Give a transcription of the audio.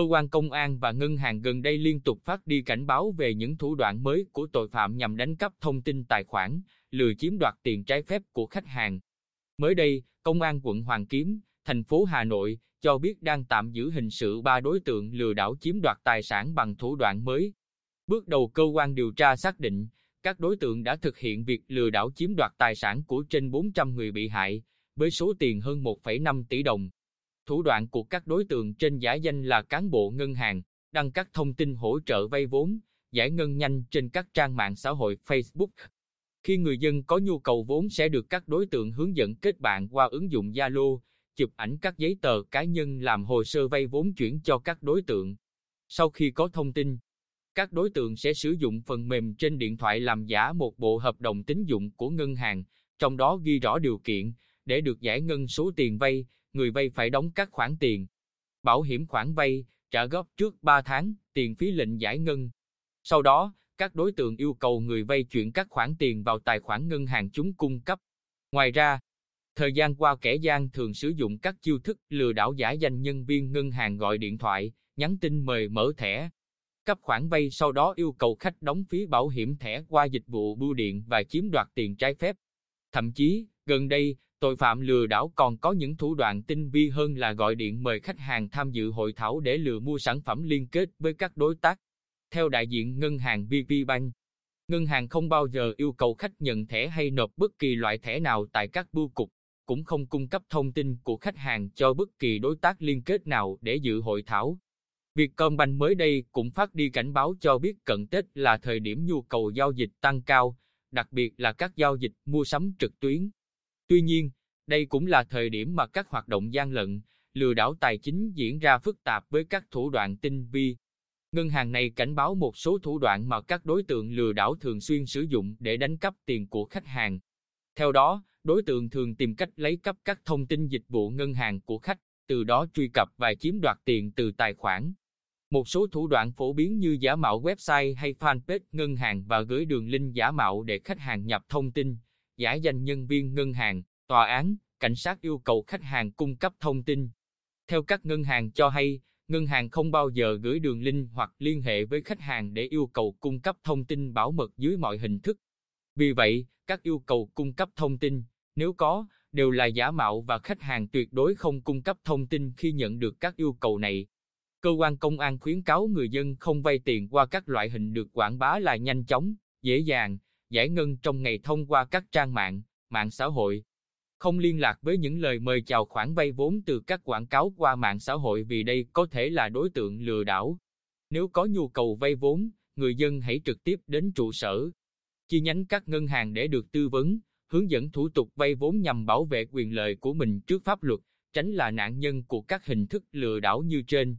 Cơ quan công an và ngân hàng gần đây liên tục phát đi cảnh báo về những thủ đoạn mới của tội phạm nhằm đánh cắp thông tin tài khoản, lừa chiếm đoạt tiền trái phép của khách hàng. Mới đây, Công an quận Hoàng Kiếm, thành phố Hà Nội, cho biết đang tạm giữ hình sự ba đối tượng lừa đảo chiếm đoạt tài sản bằng thủ đoạn mới. Bước đầu cơ quan điều tra xác định, các đối tượng đã thực hiện việc lừa đảo chiếm đoạt tài sản của trên 400 người bị hại, với số tiền hơn 1,5 tỷ đồng. Thủ đoạn của các đối tượng trên giả danh là cán bộ ngân hàng, đăng các thông tin hỗ trợ vay vốn, giải ngân nhanh trên các trang mạng xã hội Facebook. Khi người dân có nhu cầu vốn sẽ được các đối tượng hướng dẫn kết bạn qua ứng dụng Zalo, chụp ảnh các giấy tờ cá nhân làm hồ sơ vay vốn chuyển cho các đối tượng. Sau khi có thông tin, các đối tượng sẽ sử dụng phần mềm trên điện thoại làm giả một bộ hợp đồng tín dụng của ngân hàng, trong đó ghi rõ điều kiện, để được giải ngân số tiền vay, người vay phải đóng các khoản tiền. Bảo hiểm khoản vay, trả góp trước 3 tháng, tiền phí lệnh giải ngân. Sau đó, các đối tượng yêu cầu người vay chuyển các khoản tiền vào tài khoản ngân hàng chúng cung cấp. Ngoài ra, thời gian qua kẻ gian thường sử dụng các chiêu thức lừa đảo giả danh nhân viên ngân hàng gọi điện thoại, nhắn tin mời mở thẻ, cấp khoản vay sau đó yêu cầu khách đóng phí bảo hiểm thẻ qua dịch vụ bưu điện và chiếm đoạt tiền trái phép. Thậm chí, gần đây, tội phạm lừa đảo còn có những thủ đoạn tinh vi hơn là gọi điện mời khách hàng tham dự hội thảo để lừa mua sản phẩm liên kết với các đối tác. Theo đại diện ngân hàng VPBank, ngân hàng không bao giờ yêu cầu khách nhận thẻ hay nộp bất kỳ loại thẻ nào tại các bưu cục, cũng không cung cấp thông tin của khách hàng cho bất kỳ đối tác liên kết nào để dự hội thảo. Vietcombank mới đây cũng phát đi cảnh báo cho biết cận Tết là thời điểm nhu cầu giao dịch tăng cao, đặc biệt là các giao dịch mua sắm trực tuyến. Tuy nhiên, đây cũng là thời điểm mà các hoạt động gian lận, lừa đảo tài chính diễn ra phức tạp với các thủ đoạn tinh vi. Ngân hàng này cảnh báo một số thủ đoạn mà các đối tượng lừa đảo thường xuyên sử dụng để đánh cắp tiền của khách hàng. Theo đó, đối tượng thường tìm cách lấy cắp các thông tin dịch vụ ngân hàng của khách, từ đó truy cập và chiếm đoạt tiền từ tài khoản. Một số thủ đoạn phổ biến như giả mạo website hay fanpage ngân hàng và gửi đường link giả mạo để khách hàng nhập thông tin, giả danh nhân viên ngân hàng, tòa án, cảnh sát yêu cầu khách hàng cung cấp thông tin. Theo các ngân hàng cho hay, ngân hàng không bao giờ gửi đường link hoặc liên hệ với khách hàng để yêu cầu cung cấp thông tin bảo mật dưới mọi hình thức. Vì vậy, các yêu cầu cung cấp thông tin, nếu có, đều là giả mạo và khách hàng tuyệt đối không cung cấp thông tin khi nhận được các yêu cầu này. Cơ quan công an khuyến cáo người dân không vay tiền qua các loại hình được quảng bá là nhanh chóng, dễ dàng, giải ngân trong ngày thông qua các trang mạng, mạng xã hội. Không liên lạc với những lời mời chào khoản vay vốn từ các quảng cáo qua mạng xã hội vì đây có thể là đối tượng lừa đảo. Nếu có nhu cầu vay vốn, người dân hãy trực tiếp đến trụ sở, chi nhánh các ngân hàng để được tư vấn, hướng dẫn thủ tục vay vốn nhằm bảo vệ quyền lợi của mình trước pháp luật, tránh là nạn nhân của các hình thức lừa đảo như trên.